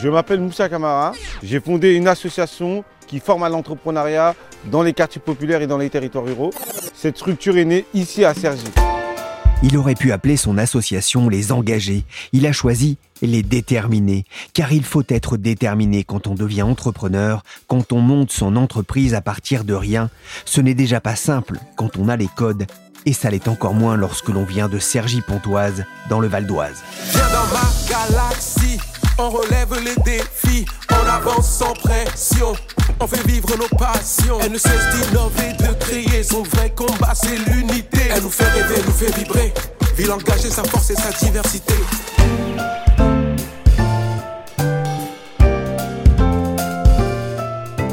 Je m'appelle Moussa Kamara. J'ai fondé une association qui forme à l'entrepreneuriat dans les quartiers populaires et dans les territoires ruraux. Cette structure est née ici à Cergy. Il aurait pu appeler son association les engagés. Il a choisi les déterminés. Car il faut être déterminé quand on devient entrepreneur, quand on monte son entreprise à partir de rien. Ce n'est déjà pas simple quand on a les codes. Et ça l'est encore moins lorsque l'on vient de Cergy-Pontoise, dans le Val d'Oise. On relève les défis, on avance sans pression, on fait vivre nos passions. Elle ne cesse d'innover, de créer, son vrai combat c'est l'unité. Elle nous fait rêver, nous fait vibrer, ville engagée, sa force et sa diversité.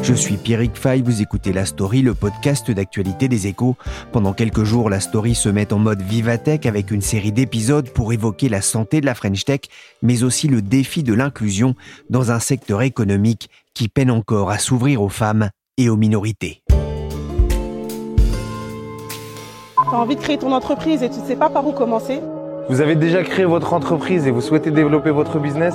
Je suis Pierrick Fay, vous écoutez La Story, le podcast d'actualité des échos. Pendant quelques jours, La Story se met en mode Vivatech avec une série d'épisodes pour évoquer la santé de la French Tech, mais aussi le défi de l'inclusion dans un secteur économique qui peine encore à s'ouvrir aux femmes et aux minorités. T'as envie de créer ton entreprise et tu ne sais pas par où commencer? Vous avez déjà créé votre entreprise et vous souhaitez développer votre business?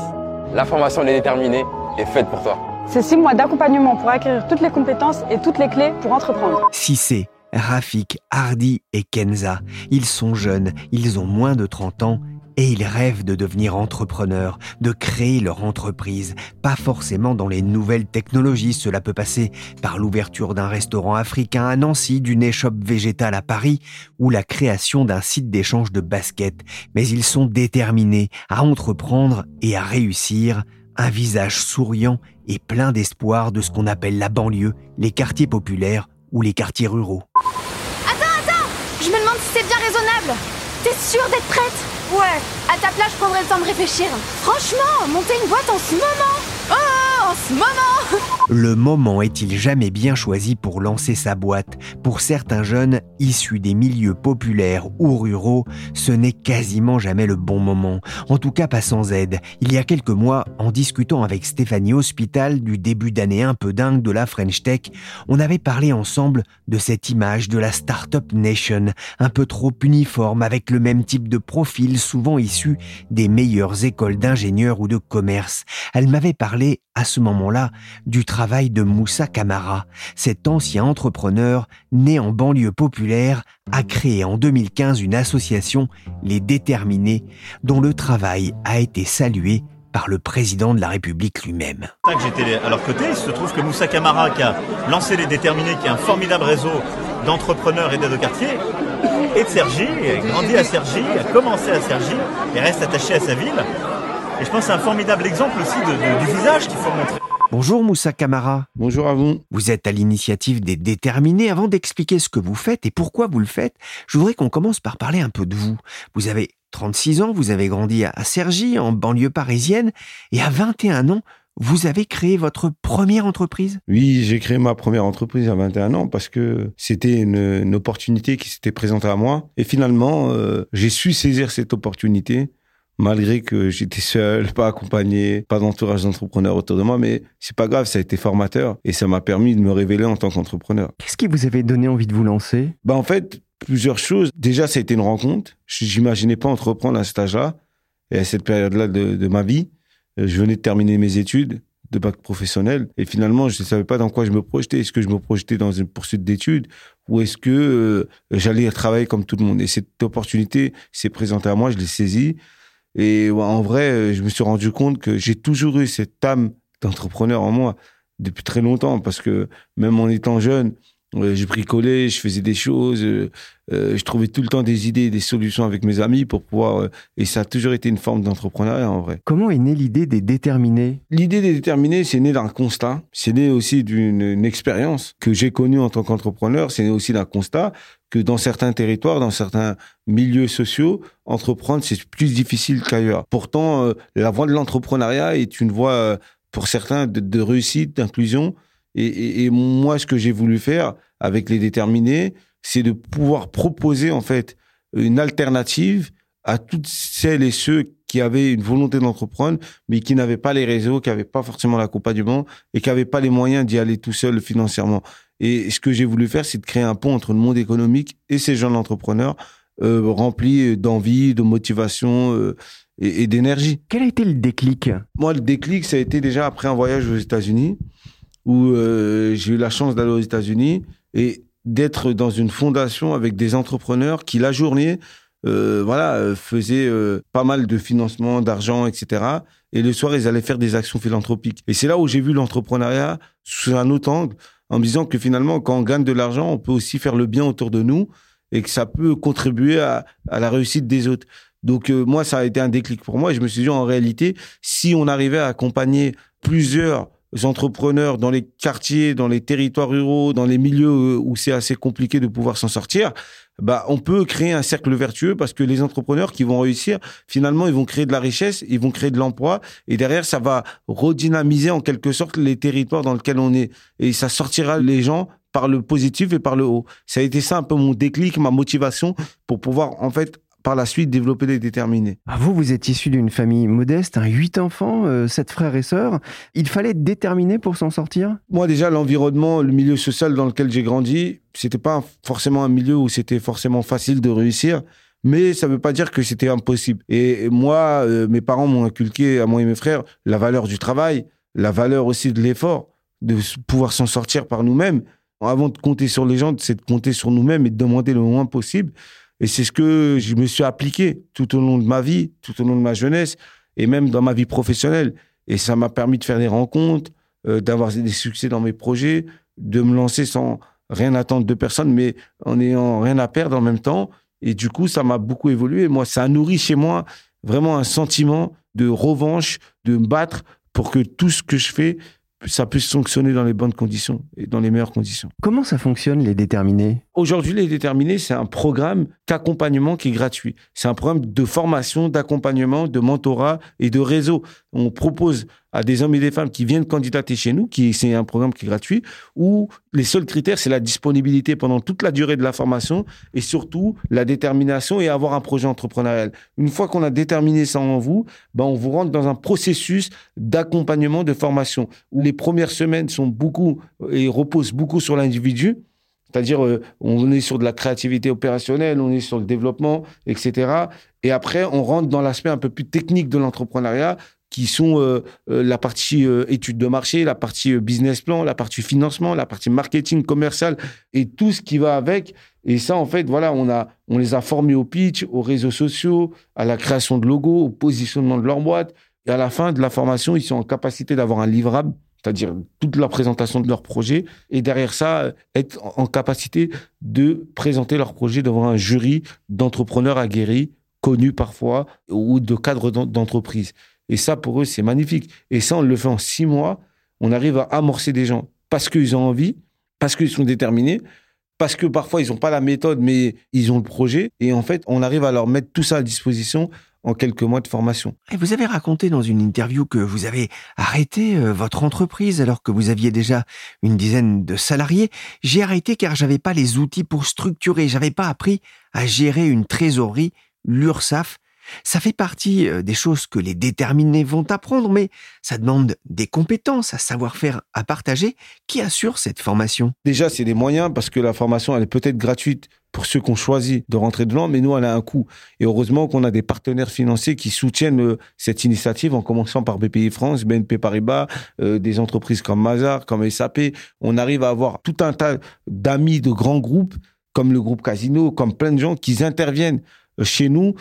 La formation est déterminée et faite pour toi. C'est six mois d'accompagnement pour acquérir toutes les compétences et toutes les clés pour entreprendre. Cissé, Rafik, Hardy et Kenza, ils sont jeunes, ils ont moins de 30 ans et ils rêvent de devenir entrepreneurs, de créer leur entreprise. Pas forcément dans les nouvelles technologies, cela peut passer par l'ouverture d'un restaurant africain à Nancy, d'une échoppe végétale à Paris ou la création d'un site d'échange de baskets. Mais ils sont déterminés à entreprendre et à réussir un visage souriant et plein d'espoir de ce qu'on appelle la banlieue, les quartiers populaires ou les quartiers ruraux. Attends, attends Je me demande si c'est bien raisonnable. T'es sûre d'être prête? Ouais. À ta place, je prendrai le temps de réfléchir. Franchement, monter une boîte en ce moment Oh, moment Le moment est-il jamais bien choisi pour lancer sa boîte? Pour certains jeunes issus des milieux populaires ou ruraux, ce n'est quasiment jamais le bon moment. En tout cas, pas sans aide. Il y a quelques mois, en discutant avec Stéphanie Hospital du début d'année un peu dingue de la French Tech, on avait parlé ensemble de cette image de la Startup Nation, un peu trop uniforme avec le même type de profil souvent issu des meilleures écoles d'ingénieurs ou de commerce. Elle m'avait parlé à ce moment-là du travail de Moussa Kamara, cet ancien entrepreneur né en banlieue populaire a créé en 2015 une association, Les Déterminés, dont le travail a été salué par le président de la République lui-même. J'étais à leur côté. Il se trouve que Moussa Kamara, qui a lancé Les Déterminés, qui est un formidable réseau d'entrepreneurs et d'aides au quartier, est de Cergy, a grandi à Cergy, a commencé à Cergy et reste attaché à sa ville. Et je pense que c'est un formidable exemple aussi de, de, du visage qu'il faut montrer. Bonjour Moussa Kamara. Bonjour à vous. Vous êtes à l'initiative des déterminés. Avant d'expliquer ce que vous faites et pourquoi vous le faites, je voudrais qu'on commence par parler un peu de vous. Vous avez 36 ans, vous avez grandi à Cergy, en banlieue parisienne, et à 21 ans, vous avez créé votre première entreprise Oui, j'ai créé ma première entreprise à 21 ans parce que c'était une, une opportunité qui s'était présentée à moi. Et finalement, euh, j'ai su saisir cette opportunité malgré que j'étais seul, pas accompagné, pas d'entourage d'entrepreneurs autour de moi, mais c'est pas grave, ça a été formateur et ça m'a permis de me révéler en tant qu'entrepreneur. Qu'est-ce qui vous avait donné envie de vous lancer? Bah en fait, plusieurs choses. Déjà, ça a été une rencontre. J'imaginais pas entreprendre à cet âge-là et à cette période-là de, de ma vie. Euh, Je venais de terminer mes études de bac professionnel et finalement je ne savais pas dans quoi je me projetais est-ce que je me projetais dans une poursuite d'études ou est-ce que euh, j'allais travailler comme tout le monde? Et cette opportunité s'est présentée à moi je l'ai saisie et en vrai euh, je me suis rendu compte que j'ai toujours eu cette âme d'entrepreneur en moi depuis très longtemps parce que même en étant jeune je bricolais, je faisais des choses, euh, euh, je trouvais tout le temps des idées, des solutions avec mes amis pour pouvoir. et ça a toujours été une forme d'entrepreneuriat en vrai. Comment est née l'idée des déterminés? L'idée des déterminés, c'est né d'un constat. C'est né aussi d'une expérience que j'ai connue en tant qu'entrepreneur. C'est né aussi d'un constat que dans certains territoires, dans certains milieux sociaux, entreprendre c'est plus difficile qu'ailleurs. Pourtant, la voie de l'entrepreneuriat est une voie pour certains de, de réussite, d'inclusion et, et, moi, ce que j'ai voulu faire avec les déterminés, c'est de pouvoir proposer en fait une alternative à toutes celles et ceux qui avaient une volonté d'entreprendre, mais qui n'avaient pas les réseaux, qui n'avaient pas forcément l'accompagnement et qui n'avaient pas les moyens d'y aller tout seul financièrement. Et ce que j'ai voulu faire, c'est de créer un pont entre le monde économique et ces jeunes entrepreneurs euh, remplis d'envie, de motivation euh, et, et d'énergie. Quel a été le déclic? Moi, le déclic, ça a été déjà après un voyage aux États-Unis où euh, j'ai eu la chance d'aller aux États-Unis et d'être dans une fondation avec des entrepreneurs qui la journée euh, voilà euh, faisaient pas mal de financement d'argent etc et le soir ils allaient faire des actions philanthropiques. Et c'est là où j'ai vu l'entrepreneuriat sous un autre angle en me disant que finalement quand on gagne de l'argent on peut aussi faire le bien autour de nous et que ça peut contribuer à, à la réussite des autres. Donc moi ça a été un déclic pour moi et je me suis dit en réalité si on arrivait à accompagner plusieurs entrepreneurs dans les quartiers, dans les territoires ruraux, dans les milieux euh, où c'est assez compliqué de pouvoir s'en sortir, bah on peut créer un cercle vertueux parce que les entrepreneurs qui vont réussir, finalement, ils vont créer de la richesse, ils vont créer de l'emploi et derrière ça va redynamiser en quelque sorte les territoires dans lesquels on est et ça sortira les gens par le positif et par le haut. Ça a été ça un peu mon déclic, ma motivation pour pouvoir en fait par la suite développer des déterminés. Ah, vous, vous êtes issu d'une famille modeste, un huit enfants, euh, sept frères et sœurs. Il fallait être déterminé pour s'en sortir? Moi déjà, l'environnement, le milieu social dans lequel j'ai grandi, c'était pas forcément un milieu où c'était forcément facile de réussir. Mais ça ne veut pas dire que c'était impossible. Et moi, euh, mes parents m'ont inculqué, à moi et mes frères, la valeur du travail, la valeur aussi de l'effort, de pouvoir s'en sortir par nous-mêmes. Avant de compter sur les gens, c'est de compter sur nous-mêmes et de demander le moins possible. Et c'est ce que je me suis appliqué tout au long de ma vie, tout au long de ma jeunesse, et même dans ma vie professionnelle. Et ça m'a permis de faire des rencontres, euh, d'avoir des succès dans mes projets, de me lancer sans rien attendre de personne, mais en n'ayant rien à perdre en même temps. Et du coup, ça m'a beaucoup évolué. Moi, ça a nourri chez moi vraiment un sentiment de revanche, de me battre pour que tout ce que je fais ça puisse fonctionner dans les bonnes conditions et dans les meilleures conditions. Comment ça fonctionne, les déterminés? Aujourd'hui, les déterminés, c'est un programme d'accompagnement qui est gratuit. C'est un programme de formation, d'accompagnement, de mentorat et de réseau. On propose à des hommes et des femmes qui viennent candidater chez nous, qui c'est un programme qui est gratuit, où les seuls critères, c'est la disponibilité pendant toute la durée de la formation et surtout la détermination et avoir un projet entrepreneurial. Une fois qu'on a déterminé ça en vous, ben on vous rentre dans un processus d'accompagnement, de formation, où les premières semaines sont beaucoup et reposent beaucoup sur l'individu. C'est-à-dire, euh, on est sur de la créativité opérationnelle, on est sur le développement, etc. Et après, on rentre dans l'aspect un peu plus technique de l'entrepreneuriat, qui sont euh, euh, la partie euh, étude de marché, la partie business plan, la partie financement, la partie marketing commercial et tout ce qui va avec. Et ça, en fait, voilà, on a, on les a formés au pitch, aux réseaux sociaux, à la création de logos, au positionnement de leur boîte. Et à la fin de la formation, ils sont en capacité d'avoir un livrable, c'est-à-dire toute la présentation de leur projet, et derrière ça, être en capacité de présenter leur projet devant un jury d'entrepreneurs aguerris, connus parfois, ou de cadres d'entreprise. Et ça, pour eux, c'est magnifique. Et ça, on le fait en six mois. On arrive à amorcer des gens parce qu'ils ont envie, parce qu'ils sont déterminés, parce que parfois, ils n'ont pas la méthode, mais ils ont le projet. Et en fait, on arrive à leur mettre tout ça à disposition en quelques mois de formation. Vous avez raconté dans une interview que vous avez arrêté euh, votre entreprise alors que vous aviez déjà une dizaine de salariés. J'ai arrêté car j'avais pas les outils pour structurer, j'avais pas appris à gérer une trésorerie, l'URSAF ça fait partie euh, des choses que les déterminés vont apprendre, mais ça demande des compétences, un savoir-faire à partager. Qui assure cette formation? Déjà, c'est des moyens parce que la formation, elle est peut-être gratuite pour ceux qui ont choisi de rentrer dedans, mais nous, elle a un coût. Et heureusement qu'on a des partenaires financiers qui soutiennent euh, cette initiative, en commençant par BPI France, BNP Paribas, euh, des entreprises comme Mazar, comme SAP. On arrive à avoir tout un tas d'amis de grands groupes, comme le groupe Casino, comme plein de gens qui interviennent chez nous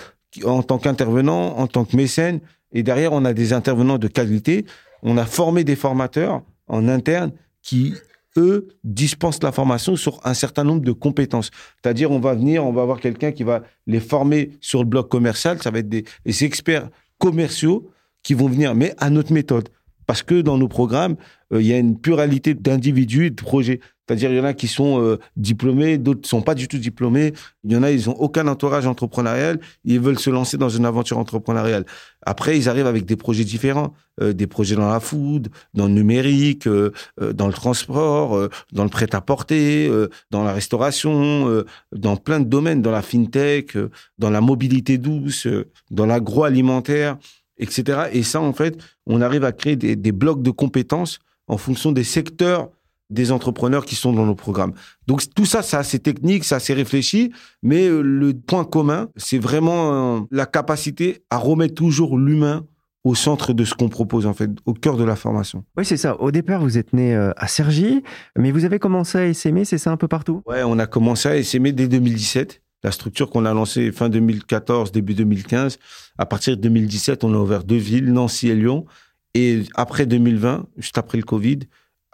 en tant qu'intervenant, en tant que mécène. Et derrière, on a des intervenants de qualité. On a formé des formateurs en interne qui, eux dispensent la formation sur un certain nombre de compétences. C'est-à-dire, on va venir, on va avoir quelqu'un qui va les former sur le bloc commercial. Ça va être des, des experts commerciaux qui vont venir, mais à notre méthode. Parce que dans nos programmes, euh, il y a une pluralité d'individus et de projets. C'est-à-dire, il y en a qui sont euh, diplômés, d'autres ne sont pas du tout diplômés. Il y en a, ils n'ont aucun entourage entrepreneurial. Ils veulent se lancer dans une aventure entrepreneuriale. Après, ils arrivent avec des projets différents. Euh, des projets dans la food, dans le numérique, dans le transport, dans le prêt-à-porter, dans la restauration, dans plein de domaines, dans la fintech, dans la mobilité douce, dans l'agroalimentaire etc. Et ça, en fait, on arrive à créer des, des, blocs de compétences en fonction des secteurs des entrepreneurs qui sont dans nos programmes. Donc tout ça, c'est assez technique, c'est assez réfléchi, mais euh, le point commun, c'est vraiment euh, la capacité à remettre toujours l'humain au centre de ce qu'on propose, en fait, au cœur de la formation. Oui, c'est ça. Au départ, vous êtes né euh, à Cergy, mais vous avez commencé à essaimer, c'est ça un peu partout? Ouais, on a commencé à essaimer dès 2017 la structure qu'on a lancée fin 2014, début 2015. À partir de 2017, on a ouvert deux villes, Nancy et Lyon. Et après 2020, juste après le Covid,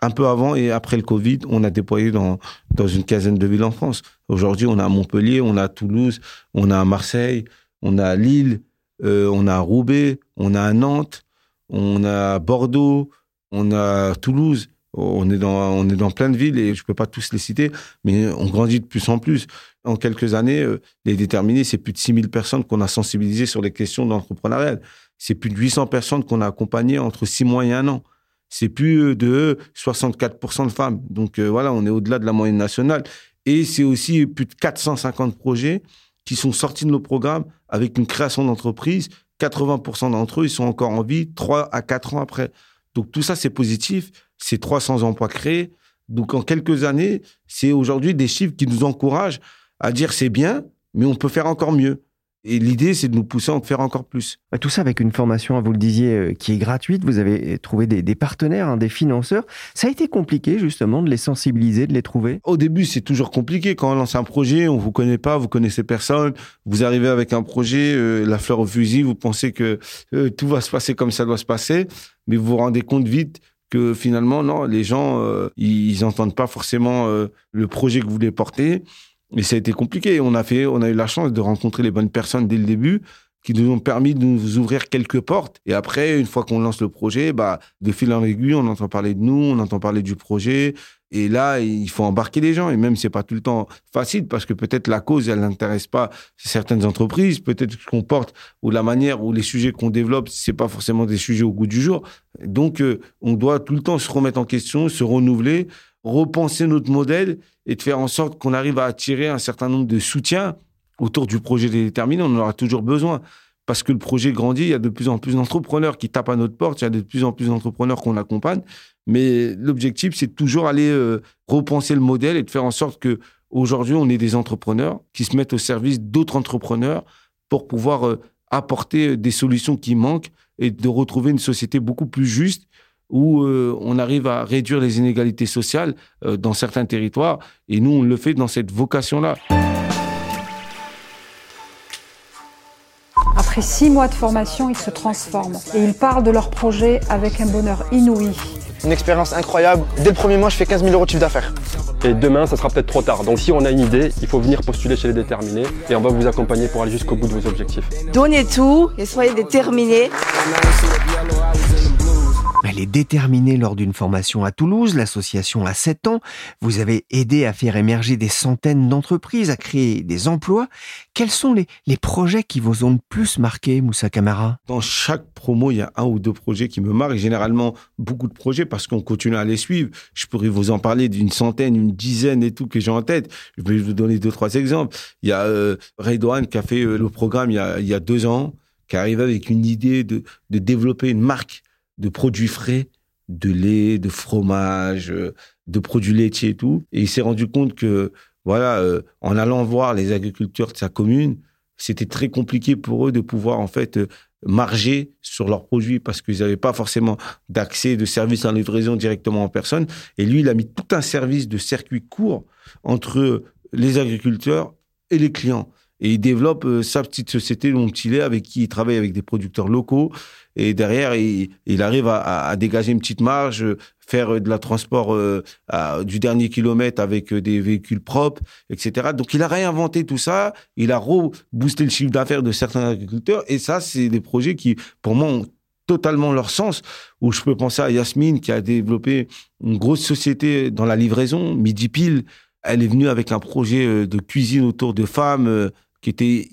un peu avant et après le Covid, on a déployé dans, dans une quinzaine de villes en France. Aujourd'hui, on a Montpellier, on a Toulouse, on a Marseille, on a Lille, euh, on a Roubaix, on a Nantes, on a Bordeaux, on a Toulouse. On est dans, on est dans plein de villes et je peux pas tous les citer, mais on grandit de plus en plus. En quelques années, euh, les déterminés, c'est plus de 6000 personnes qu'on a sensibilisées sur les questions d'entrepreneuriat. C'est plus de 800 personnes qu'on a accompagnées entre six mois et un an. C'est plus euh, de 64% de femmes. Donc euh, voilà, on est au-delà de la moyenne nationale. Et c'est aussi plus de 450 projets qui sont sortis de nos programmes avec une création d'entreprise. 80% d'entre eux, ils sont encore en vie 3 à 4 ans après. Donc tout ça, c'est positif. C'est 300 emplois créés. Donc en quelques années, c'est aujourd'hui des chiffres qui nous encouragent à dire c'est bien, mais on peut faire encore mieux. Et l'idée, c'est de nous pousser à en faire encore plus. Tout ça avec une formation, vous le disiez, euh, qui est gratuite. Vous avez trouvé des, partenaires, hein, des financeurs. Ça a été compliqué, justement, de les sensibiliser, de les trouver? Au début, c'est toujours compliqué. Quand on lance un projet, on vous connaît pas, vous connaissez personne. Vous arrivez avec un projet, euh, la fleur au fusil, vous pensez que euh, tout va se passer comme ça doit se passer. Mais vous vous rendez compte vite que finalement, non, les gens, ils n'entendent pas forcément le projet que vous voulez porter. Mais ça a été compliqué. On a fait, on a eu la chance de rencontrer les bonnes personnes dès le début qui nous ont permis de nous ouvrir quelques portes. Et après, une fois qu'on lance le projet, bah, de fil en aiguille, on entend parler de nous, on entend parler du projet. Et là, il faut embarquer les gens. Et même, c'est pas tout le temps facile parce que peut-être la cause, elle n'intéresse pas certaines entreprises. Peut-être ce qu'on porte ou la manière ou les sujets qu'on développe, c'est pas forcément des sujets au goût du jour. Donc, euh, on doit tout le temps se remettre en question, se renouveler repenser notre modèle et de faire en sorte qu'on arrive à attirer un certain nombre de soutiens autour du projet déterminé. On en aura toujours besoin parce que le projet grandit. Il y a de plus en plus d'entrepreneurs qui tapent à notre porte. Il y a de plus en plus d'entrepreneurs qu'on accompagne. Mais l'objectif, c'est toujours aller euh, repenser le modèle et de faire en sorte que aujourd'hui, on ait des entrepreneurs qui se mettent au service d'autres entrepreneurs pour pouvoir euh, apporter euh, des solutions qui manquent et de retrouver une société beaucoup plus juste où euh, on arrive à réduire les inégalités sociales euh, dans certains territoires. Et nous, on le fait dans cette vocation-là. Après six mois de formation, ils se transforment et ils parlent de leur projet avec un bonheur inouï. Une expérience incroyable. Dès le premier mois, je fais 15 000 euros de chiffre d'affaires. Et demain, ça sera peut-être trop tard. Donc si on a une idée, il faut venir postuler chez les déterminés et on va vous accompagner pour aller jusqu'au bout de vos objectifs. Donnez tout et soyez déterminés. Elle est déterminée lors d'une formation à Toulouse. L'association a 7 ans. Vous avez aidé à faire émerger des centaines d'entreprises, à créer des emplois. Quels sont les, les projets qui vous ont le plus marqué, Moussa Kamara? Dans chaque promo, il y a un ou deux projets qui me marquent. Généralement, beaucoup de projets parce qu'on continue à les suivre. Je pourrais vous en parler d'une centaine, une dizaine et tout que j'ai en tête. Je vais vous donner deux, trois exemples. Il y a euh, qui a fait euh, le programme il y a, il y a deux ans, qui arrive avec une idée de, de développer une marque de produits frais, de lait, de fromage, euh, de produits laitiers et tout. Et il s'est rendu compte que, voilà, euh, en allant voir les agriculteurs de sa commune, c'était très compliqué pour eux de pouvoir, en fait, euh, marger sur leurs produits parce qu'ils n'avaient pas forcément d'accès de service en livraison directement en personne. Et lui, il a mis tout un service de circuit court entre les agriculteurs et les clients. Et il développe euh, sa petite société, mon petit lait, avec qui il travaille avec des producteurs locaux. Et derrière, il, il arrive à, dégager une petite marge, faire de la transport euh, du dernier kilomètre avec euh, des véhicules propres, etc. Donc, il a réinventé tout ça. Il a reboosté le chiffre d'affaires de certains agriculteurs. Et ça, c'est des projets qui, pour moi, ont totalement leur sens. Où je peux penser à Yasmine, qui a développé une grosse société dans la livraison, Midi Pile. Elle est venue avec un projet de cuisine autour de femmes qui était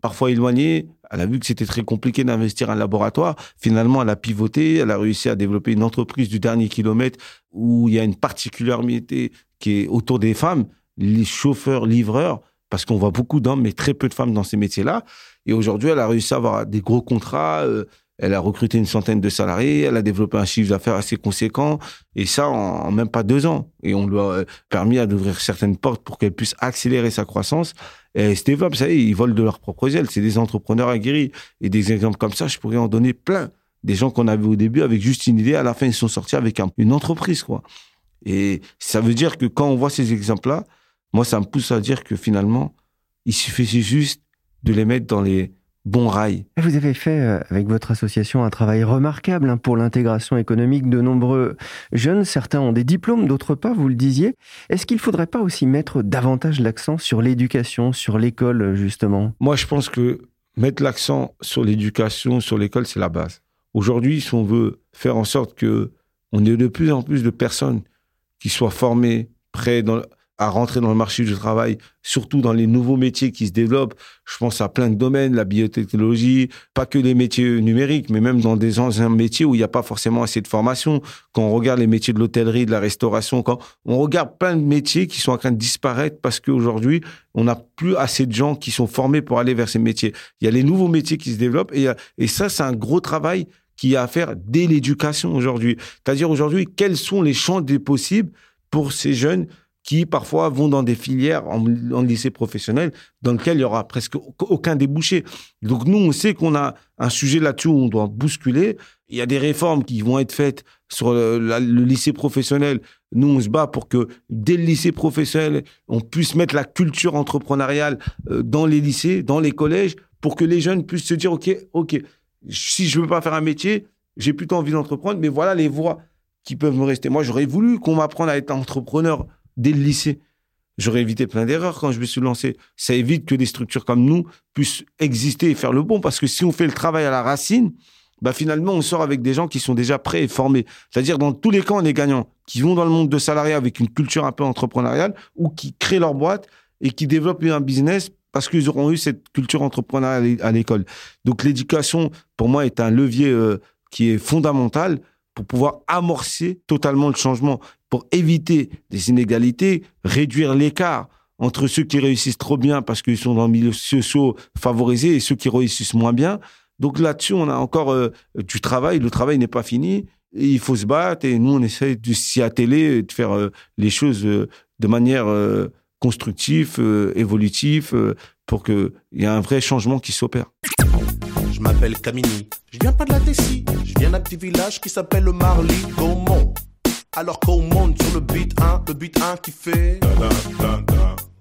parfois éloignée. Elle a vu que c'était très compliqué d'investir un laboratoire. Finalement, elle a pivoté. Elle a réussi à développer une entreprise du dernier kilomètre où il y a une particularité qui est autour des femmes, les chauffeurs, livreurs, parce qu'on voit beaucoup d'hommes, mais très peu de femmes dans ces métiers-là. Et aujourd'hui, elle a réussi à avoir des gros contrats. Euh, elle a recruté une centaine de salariés, elle a développé un chiffre d'affaires assez conséquent, et ça en, même pas deux ans. Et on lui a euh, permis d'ouvrir certaines portes pour qu'elle puisse accélérer sa croissance. Et se développe, ça y est, ils volent de leurs propres ailes. C'est des entrepreneurs aguerris. Et des exemples comme ça, je pourrais en donner plein. Des gens qu'on avait au début avec juste une idée, à la fin, ils sont sortis avec une entreprise, quoi. Et ça veut dire que quand on voit ces exemples-là, moi, ça me pousse à dire que finalement, il suffisait juste de les mettre dans les, bon rail. Vous avez fait euh, avec votre association un travail remarquable hein, pour l'intégration économique de nombreux jeunes. Certains ont des diplômes, d'autres pas, vous le disiez. Est-ce qu'il ne faudrait pas aussi mettre davantage l'accent sur l'éducation, sur l'école, justement? Moi, je pense que mettre l'accent sur l'éducation, sur l'école, c'est la base. Aujourd'hui, si on veut faire en sorte que on ait de plus en plus de personnes qui soient formées, prêtes dans à rentrer dans le marché du travail, surtout dans les nouveaux métiers qui se développent. Je pense à plein de domaines, la biotechnologie, pas que les métiers numériques, mais même dans des anciens métiers où il n'y a pas forcément assez de formation. Quand on regarde les métiers de l'hôtellerie, de la restauration, quand on regarde plein de métiers qui sont en train de disparaître parce qu'aujourd'hui, on n'a plus assez de gens qui sont formés pour aller vers ces métiers. Il y a les nouveaux métiers qui se développent et, et ça, c'est un gros travail qui a à faire dès l'éducation aujourd'hui. C'est-à-dire aujourd'hui, quels sont les champs des possibles pour ces jeunes qui parfois vont dans des filières en, lycée professionnel dans lesquelles il y aura presque aucun débouché. Donc nous, on sait qu'on a un sujet là-dessus où on doit bousculer. Il y a des réformes qui vont être faites sur le, lycée professionnel. Nous, on se bat pour que dès le lycée professionnel, on puisse mettre la culture entrepreneuriale euh, dans les lycées, dans les collèges, pour que les jeunes puissent se dire, OK, OK, si je veux pas faire un métier, j'ai plutôt envie d'entreprendre, mais voilà les voies qui peuvent me rester. Moi, j'aurais voulu qu'on m'apprenne à être entrepreneur dès le lycée. J'aurais évité plein d'erreurs quand je me suis lancé. Ça évite que des structures comme nous puissent exister et faire le bon, parce que si on fait le travail à la racine, bah finalement, on sort avec des gens qui sont déjà prêts et formés. C'est-à-dire, dans tous les cas, on est gagnants, qui vont dans le monde de salariat avec une culture un peu entrepreneuriale ou qui créent leur boîte et qui développent un business parce qu'ils auront eu cette culture entrepreneuriale à l'école. Donc, l'éducation, pour moi, est un levier euh, qui est fondamental pour pouvoir amorcer totalement le changement, pour éviter des inégalités, réduire l'écart entre ceux qui réussissent trop bien parce qu'ils sont dans le milieu social favorisé et ceux qui réussissent moins bien. Donc là-dessus, on a encore euh, du travail. Le travail n'est pas fini. il faut se battre et nous, on essaie de s'y atteler, de faire euh, les choses euh, de manière constructive, évolutive, pour qu'il y ait un vrai changement qui s'opère. Je m'appelle Camini, je viens pas de la Tessie, je viens d'un petit village qui s'appelle le Marly Gaumont. Alors qu'on monte sur le beat 1, le beat 1 qui fait...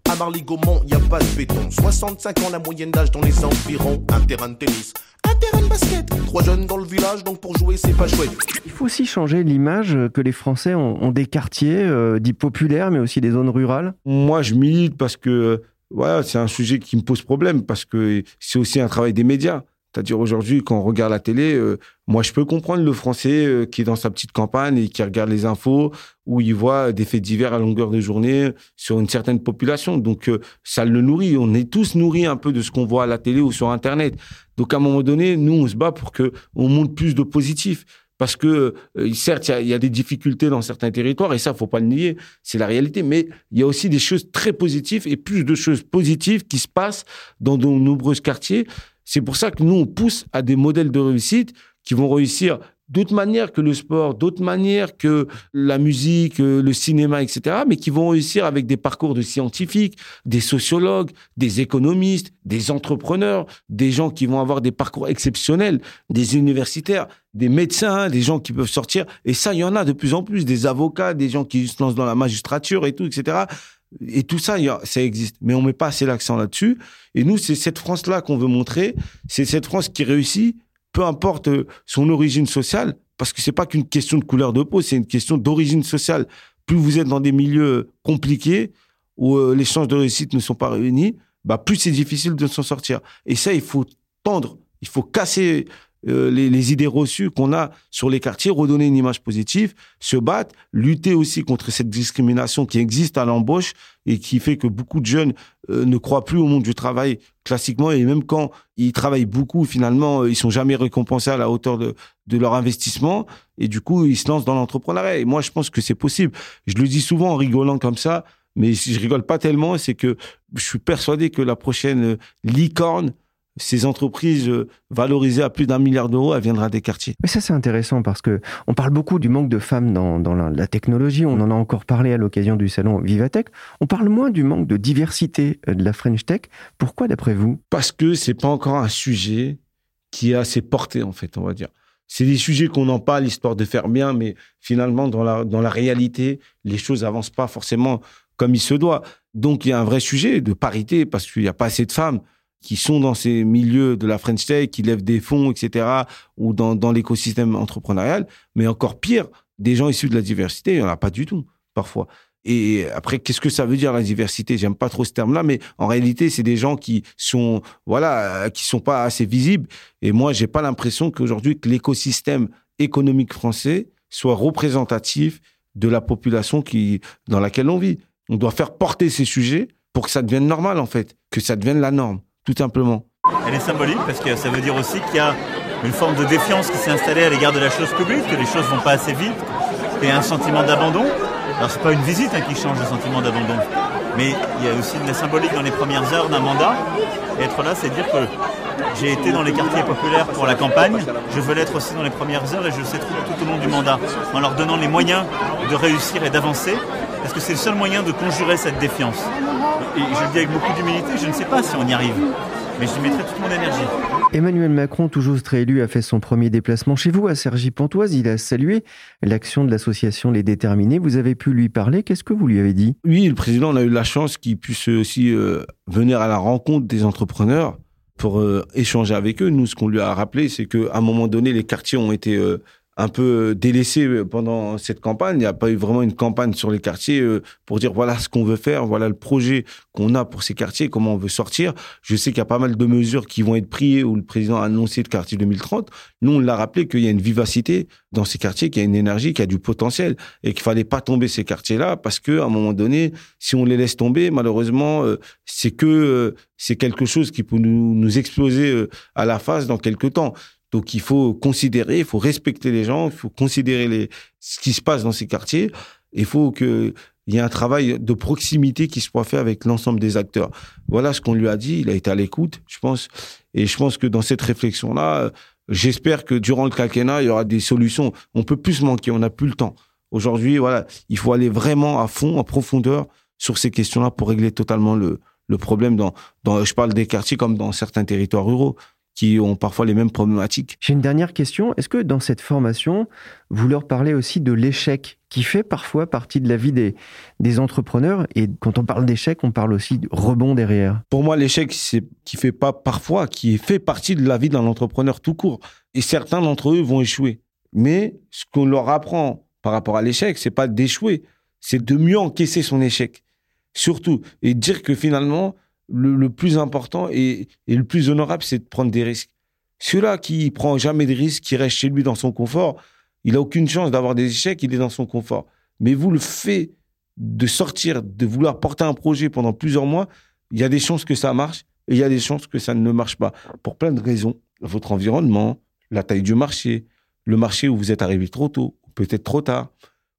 À Marly Gaumont, y a pas de béton. 65 ans la moyenne d'âge dans les environs. Un terrain de tennis, un terrain de basket. Trois jeunes dans le village, donc pour jouer, c'est pas chouette. Il faut aussi changer l'image que les Français ont, des quartiers euh, dits populaires, mais aussi des zones rurales. Moi, je milite parce que voilà, c'est un sujet qui me pose problème, parce que c'est aussi un travail des médias. C'est-à-dire aujourd'hui, quand on regarde la télé, euh, moi je peux comprendre le Français euh, qui est dans sa petite campagne et qui regarde les infos, où il voit des faits divers à longueur de journée sur une certaine population. Donc euh, ça le nourrit. On est tous nourris un peu de ce qu'on voit à la télé ou sur Internet. Donc à un moment donné, nous on se bat pour que on monte plus de positifs. Parce que certes, il y, y, a des difficultés dans certains territoires et ça, faut pas le nier, c'est la réalité. Mais il y a aussi des choses très positives et plus de choses positives qui se passent dans de nombreux quartiers. C'est pour ça que nous, on pousse à des modèles de réussite qui vont réussir d'autres manières que le sport, d'autres manières que la musique, euh, le cinéma, etc., mais qui vont réussir avec des parcours de scientifiques, des sociologues, des économistes, des entrepreneurs, des gens qui vont avoir des parcours exceptionnels, des universitaires, des médecins, des gens qui peuvent sortir. Et ça, il y en a de plus en plus, des avocats, des gens qui se lancent dans la magistrature et tout, etc. Et tout ça, ça existe. Mais on met pas assez l'accent là-dessus. Et nous, c'est cette France-là qu'on veut montrer. C'est cette France qui réussit, peu importe euh, son origine sociale, parce que c'est pas qu'une question de couleur de peau, c'est une question d'origine sociale. Plus vous êtes dans des milieux compliqués, où euh, les chances de réussite ne sont pas réunies, bah, plus c'est difficile de s'en sortir. Et ça, il faut tendre, il faut casser euh, les, idées reçues qu'on a sur les quartiers, redonner une image positive, se battre, lutter aussi contre cette discrimination qui existe à l'embauche et qui fait que beaucoup de jeunes euh, ne croient plus au monde du travail classiquement et même quand ils travaillent beaucoup, finalement, ils sont jamais récompensés à la hauteur de, de leur investissement et du coup, ils se lancent dans l'entrepreneuriat. Et moi, je pense que c'est possible. Je le dis souvent en rigolant comme ça, mais je rigole pas tellement, c'est que je suis persuadé que la prochaine licorne, ces entreprises euh, valorisées à plus d'un milliard d'euros, elles viendra des quartiers. Mais ça, c'est intéressant parce que on parle beaucoup du manque de femmes dans, dans la, technologie. On en a encore parlé à l'occasion du salon Vivatech. On parle moins du manque de diversité euh, de la French Tech. Pourquoi, d'après vous? Parce que c'est pas encore un sujet qui est assez porté, en fait, on va dire. C'est des sujets qu'on en parle, histoire de faire bien, mais finalement, dans la, dans la réalité, les choses avancent pas forcément comme il se doit. Donc, il y a un vrai sujet de parité parce qu'il n'y a pas assez de femmes qui sont dans ces milieux de la French Tech, qui lèvent des fonds, etc., ou dans, l'écosystème entrepreneurial. Mais encore pire, des gens issus de la diversité, il n'y en a pas du tout, parfois. Et après, qu'est-ce que ça veut dire la diversité? J'aime pas trop ce terme-là, mais en réalité, c'est des gens qui sont, voilà, qui sont pas assez visibles. Et moi, j'ai pas l'impression qu'aujourd'hui que l'écosystème économique français soit représentatif de la population qui dans laquelle on vit. On doit faire porter ces sujets pour que ça devienne normal, en fait, que ça devienne la norme, tout simplement. Elle est symbolique parce que ça veut dire aussi qu'il y a une forme de défiance qui s'est installée à l'égard de la chose publique, que les choses vont pas assez vite, et un sentiment d'abandon. Alors c'est pas une visite hein, qui change le sentiment d'abandon, mais il y a aussi de la symbolique dans les premières heures d'un mandat. Et être là, c'est dire que j'ai été dans les quartiers populaires pour la campagne, je veux l'être aussi dans les premières heures et je le sais tout, tout au long du mandat, en leur donnant les moyens de réussir et d'avancer parce que c'est le seul moyen de conjurer cette défiance. Et je le dis avec beaucoup d'humilité, je ne sais pas si on y arrive, mais je mettrai toute mon énergie. Emmanuel Macron, toujours réélu, a fait son premier déplacement chez vous à Cergy-Pontoise. Il a salué l'action de l'association Les Déterminés. Vous avez pu lui parler. Qu'est-ce que vous lui avez dit? Oui, le président, on a eu la chance qu'il puisse aussi euh, venir à la rencontre des entrepreneurs pour euh, échanger avec eux. Nous, ce qu'on lui a rappelé, c'est qu'à un moment donné, les quartiers ont été euh, un peu délaissé pendant cette campagne. Il n'y a pas eu vraiment une campagne sur les quartiers euh, pour dire voilà ce qu'on veut faire, voilà le projet qu'on a pour ces quartiers, comment on veut sortir. Je sais qu'il y a pas mal de mesures qui vont être prises où le président a annoncé le quartier 2030. Nous, on l'a rappelé qu'il y a une vivacité dans ces quartiers, qu'il y a une énergie, qu'il y a du potentiel et qu'il fallait pas tomber ces quartiers-là parce que à un moment donné, si on les laisse tomber, malheureusement, euh, c'est que euh, c'est quelque chose qui peut nous, nous exploser à la face dans quelques temps. Donc il faut considérer, il faut respecter les gens, il faut considérer les, ce qui se passe dans ces quartiers. Il faut qu'il y ait un travail de proximité qui soit fait avec l'ensemble des acteurs. Voilà ce qu'on lui a dit. Il a été à l'écoute, je pense. Et je pense que dans cette réflexion-là, j'espère que durant le quinquennat, il y aura des solutions. On peut plus se manquer, on n'a plus le temps. Aujourd'hui, voilà, il faut aller vraiment à fond, en profondeur sur ces questions-là pour régler totalement le, le problème dans, dans, je parle des quartiers comme dans certains territoires ruraux qui ont parfois les mêmes problématiques. J'ai une dernière question. Est-ce que dans cette formation, vous leur parlez aussi de l'échec qui fait parfois partie de la vie des, des entrepreneurs? Et quand on parle d'échec, on parle aussi de rebond derrière. Pour moi, l'échec, c'est qui fait pas parfois, qui fait partie de la vie d'un entrepreneur tout court. Et certains d'entre eux vont échouer. Mais ce qu'on leur apprend par rapport à l'échec, c'est pas d'échouer, c'est de mieux encaisser son échec. Surtout. Et dire que finalement, le, plus important et, le plus honorable, c'est de prendre des risques. Celui-là qui prend jamais de risques, qui reste chez lui dans son confort, il a aucune chance d'avoir des échecs, il est dans son confort. Mais vous, le fait de sortir, de vouloir porter un projet pendant plusieurs mois, il y a des chances que ça marche et il y a des chances que ça ne marche pas. Pour plein de raisons. Votre environnement, la taille du marché, le marché où vous êtes arrivé trop tôt, peut-être trop tard,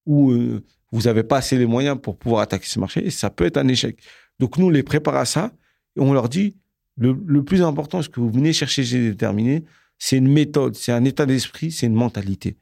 ou euh, vous n'avez pas assez les moyens pour pouvoir attaquer ce marché, et ça peut être un échec. Donc nous, on les prépare à ça et on leur dit, le, plus important, ce que vous venez chercher chez déterminé, c'est une méthode, c'est un état d'esprit, c'est une mentalité.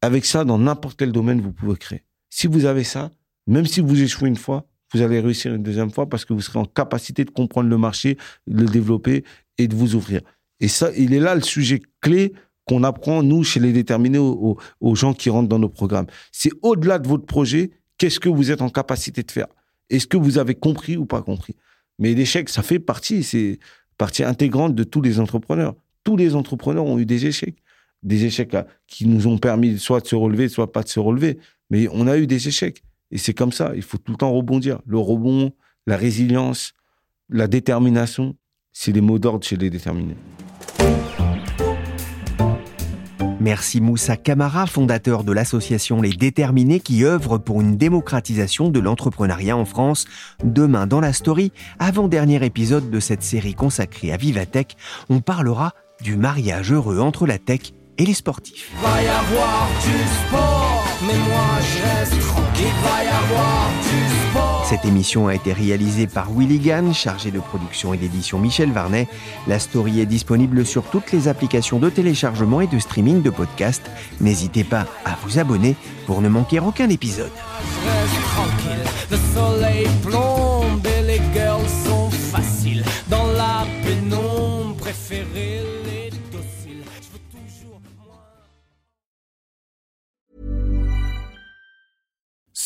Avec ça, dans n'importe quel domaine, vous pouvez créer. Si vous avez ça, même si vous échouez une fois, vous allez réussir une deuxième fois parce que vous serez en capacité de comprendre le marché, de le développer et de vous ouvrir. Et ça, il est là le sujet clé qu'on apprend, nous, chez les déterminés, aux, aux gens qui rentrent dans nos programmes. C'est au-delà de votre projet, qu'est-ce que vous êtes en capacité de faire? Est-ce que vous avez compris ou pas compris? Mais l'échec, ça fait partie, c'est partie intégrante de tous les entrepreneurs. Tous les entrepreneurs ont eu des échecs. Des échecs qui nous ont permis soit de se relever, soit pas de se relever. Mais on a eu des échecs. Et c'est comme ça. Il faut tout le temps rebondir. Le rebond, la résilience, la détermination, c'est les mots d'ordre chez les déterminés. Merci Moussa Kamara, fondateur de l'association Les Déterminés qui œuvre pour une démocratisation de l'entrepreneuriat en France. Demain dans la story, avant-dernier épisode de cette série consacrée à Vivatech, on parlera du mariage heureux entre la tech et les sportifs. Cette émission a été réalisée par Willy Gann, chargé de production et d'édition Michel Varnet. La story est disponible sur toutes les applications de téléchargement et de streaming de podcasts. N'hésitez pas à vous abonner pour ne manquer aucun épisode.